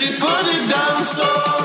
She put it down slow.